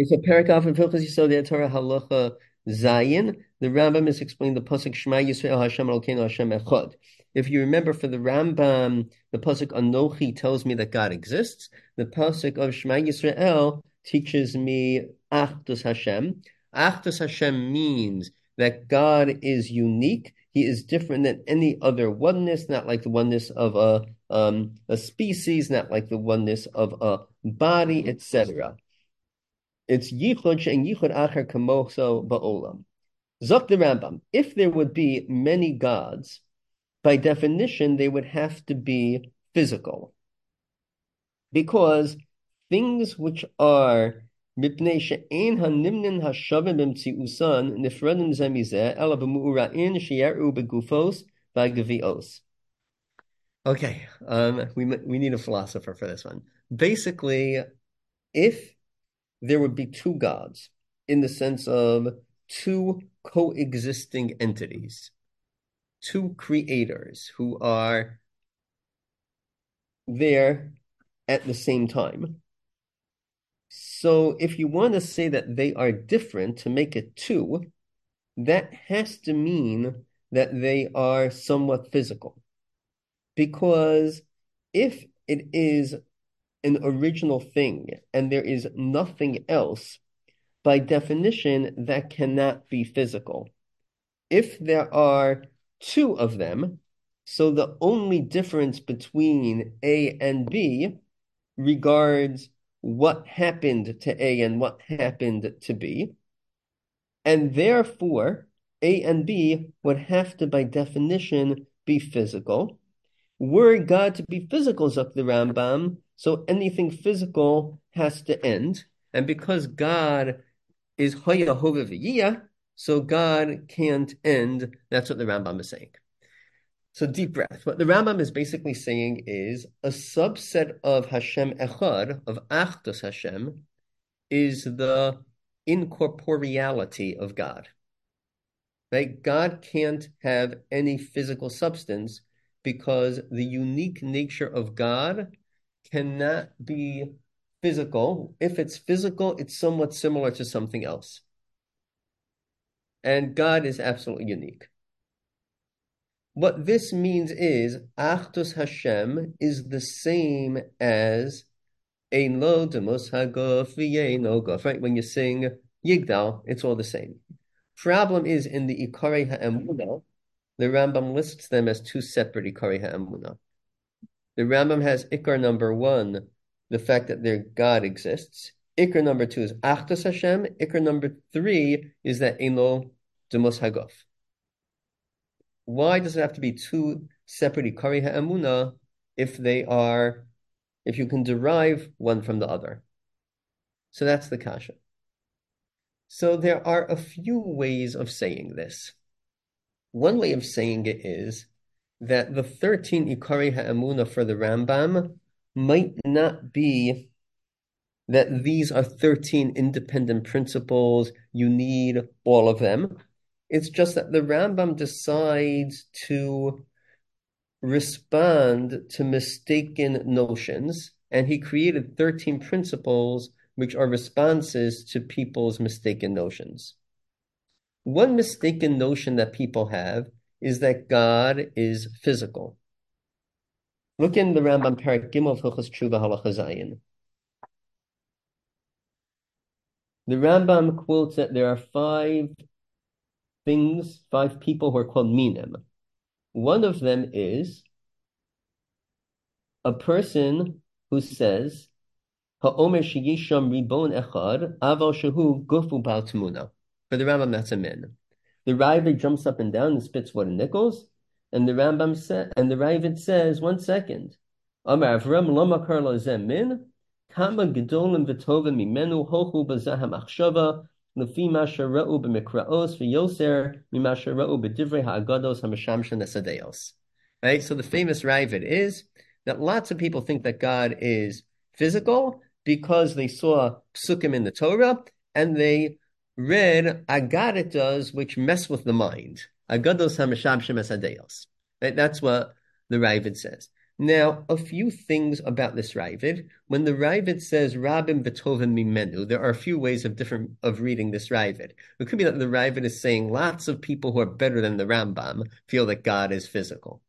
It's a paragraph in Hilchos Yisod Torah Halacha Zayin. The Rambam is explaining the pasuk Shema Yisrael Hashem Elokeinu Hashem Echad. If you remember, for the Rambam, the pasuk Anochi tells me that God exists. The pasuk of Shema Yisrael teaches me Achdus Hashem. Achdus Hashem means that God is unique. He is different than any other oneness, not like the oneness of a um, a species, not like the oneness of a body, etc. It's yichud and yichud acher kamoso ba'olam. Zok the Rambam. If there would be many gods, by definition, they would have to be physical. Because things which are. Okay, um, we we need a philosopher for this one. Basically, if there would be two gods in the sense of two coexisting entities, two creators who are there at the same time. So if you want to say that they are different to make it two, that has to mean that they are somewhat physical. Because if it is an original thing and there is nothing else, by definition, that cannot be physical. If there are two of them, so the only difference between A and B regards what happened to A and what happened to B. And therefore, A and B would have to, by definition, be physical. Were God to be physical, Zuk the Rambam, so anything physical has to end. And because God is Hoya so God can't end. That's what the Rambam is saying. So deep breath. What the Rambam is basically saying is a subset of Hashem Echad, of Achdus Hashem, is the incorporeality of God. Right? God can't have any physical substance because the unique nature of God cannot be physical. If it's physical, it's somewhat similar to something else. And God is absolutely unique. What this means is Achdus Hashem is the same as Ein lo demos haguf no guf. Right? When you sing Yigdal, it's all the same. Problem is in the Ikari Ha'emunah, the Rambam lists them as two separate Ikari Ha'emunah. The Rambam has Ikar number one, the fact that their God exists. Ikar number two is Achdus Hashem. Ikar number three is that Eno Demos Haguf. Why does it have to be two separate Ikari Ha'emuna if they are, if you can derive one from the other? So that's the kasha. So there are a few ways of saying this. One way of saying it is that the 13 Ikari Ha'emuna for the Rambam might not be that these are 13 independent principles, you need all of them. It's just that the Rambam decides to respond to mistaken notions, and he created 13 principles which are responses to people's mistaken notions. One mistaken notion that people have is that God is physical. Look in the Rambam Parak Gimel Hilchos Tshuva Halacha Zayin. The Rambam quotes that there are five things, five people who are called minim. One of them is a person who says, Ha'omer sheyisham ribon echad, aval shehu gufu bal For the Rambam, that's a min. The Ravid jumps up and down and spits what nickels, and the Rambam said, and the Ravid says, one second. Amar Avram lama karlo min, kama gedolim v'tovim mimenu hochu b'zaham achshava, lefi masha ra'u b'mikraos v'yoser mimasha ra'u b'divrei ha'agados ha'mashamshan esadeos. Right? So the famous Ravid is that lots of people think that God is physical because they saw psukim in the Torah and they read agaritas which mess with the mind. Right? That's what the Ravid says. Now, a few things about this Ravid. When the Ravid says Rabim Betovim Mimenu, there are a few ways of different of reading this Ravid. It could be that the Ravid is saying lots of people who are better than the Rambam feel that God is physical.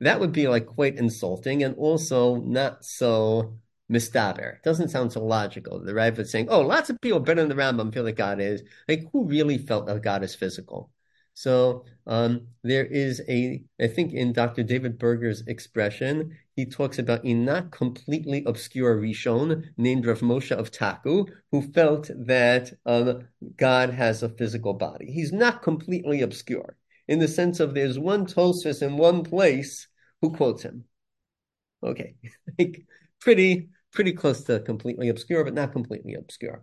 That would be like quite insulting and also not so mistaber. Doesn't sound so logical. The Ravid is saying, oh, lots of people better than the Rambam feel that God is. Like, who really felt that God is physical? So um, there is a, I think in Dr. David Berger's expression, he talks about a not completely obscure Rishon named Rav Moshe of Taku, who felt that um, God has a physical body. He's not completely obscure in the sense of there's one Tosfos in one place who quotes him. Okay, like pretty pretty close to completely obscure, but not completely obscure.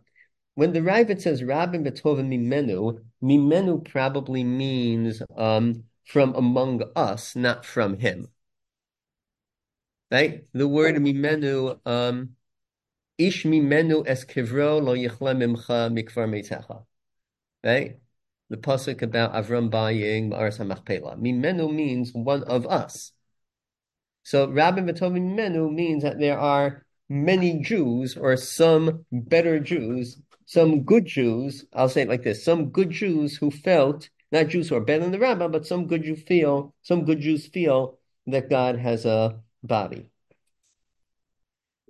When the Ravid says Rabim Betovim Mimenu, Mimenu probably means um, from among us, not from him. Right? The word Mimenu, um, Ish Mimenu es kivro lo yichle mimcha mikvar meitecha. Right? The pasuk about Avram buying Ma'aras HaMachpelah. Mimenu means one of us. So Rabim Betovim Mimenu means that there are many Jews or some better Jews some good Jews, I'll say it like this, some good Jews who felt, not Jews who are better than the rabbi, but some good Jews feel, some good Jews feel that God has a body.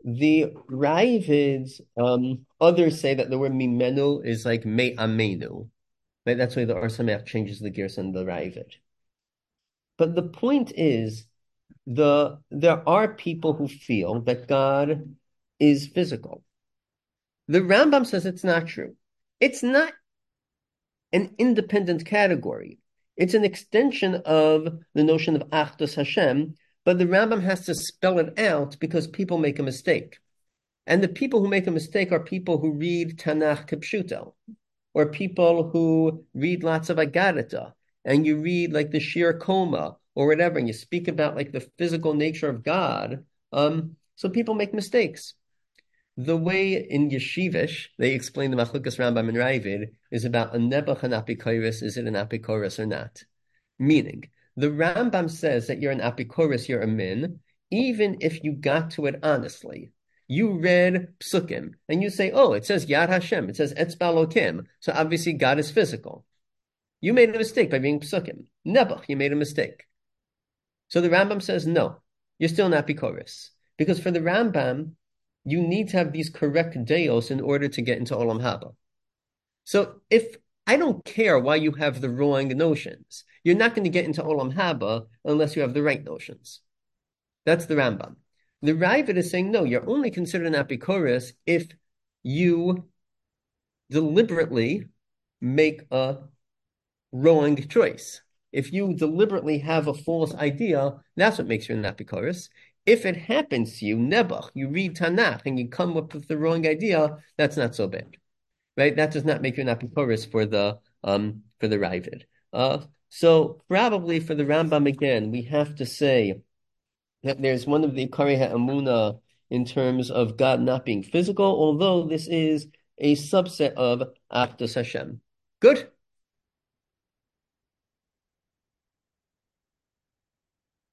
The Ravids, um, others say that the word mimenu is like me amenu. Right? That's why the Or Sameach changes the gears on the Ravid. But the point is, the there are people who feel that God is physical. The Rambam says it's not true. It's not an independent category. It's an extension of the notion of Achdus Hashem, but the Rambam has to spell it out because people make a mistake. And the people who make a mistake are people who read Tanakh Kipshuto, or people who read lots of Agadita, and you read like the Shiur Koma or whatever, and you speak about like the physical nature of God. Um, so people make mistakes. The way in Yeshivish they explain the Machlukas Rambam and Ravid is about a Nebuch and Apikoris, is it an Apikoris or not? Meaning, the Rambam says that you're an Apikoris, you're a min, even if you got to it honestly. You read Psukim and you say, oh, it says Yad Hashem, it says Etzba Lokim, so obviously God is physical. You made a mistake by being Psukim. Nebuch, you made a mistake. So the Rambam says, no, you're still not Apikoris. Because for the Rambam, you need to have these correct deos in order to get into Olam Haba. So if I don't care why you have the wrong notions, you're not going to get into Olam Haba unless you have the right notions. That's the Rambam. The Ravid is saying, no, you're only considered an apikoris if you deliberately make a wrong choice. If you deliberately have a false idea, that's what makes you an apikoris. If it happens to you, Nebuch, you read Tanakh and you come up with the wrong idea, that's not so bad, right? That does not make you an apikoris for the um for the Ravid. Uh, so probably for the Rambam again, we have to say that there's one of the Ikari Amuna in terms of God not being physical, although this is a subset of Achdus Hashem. Good.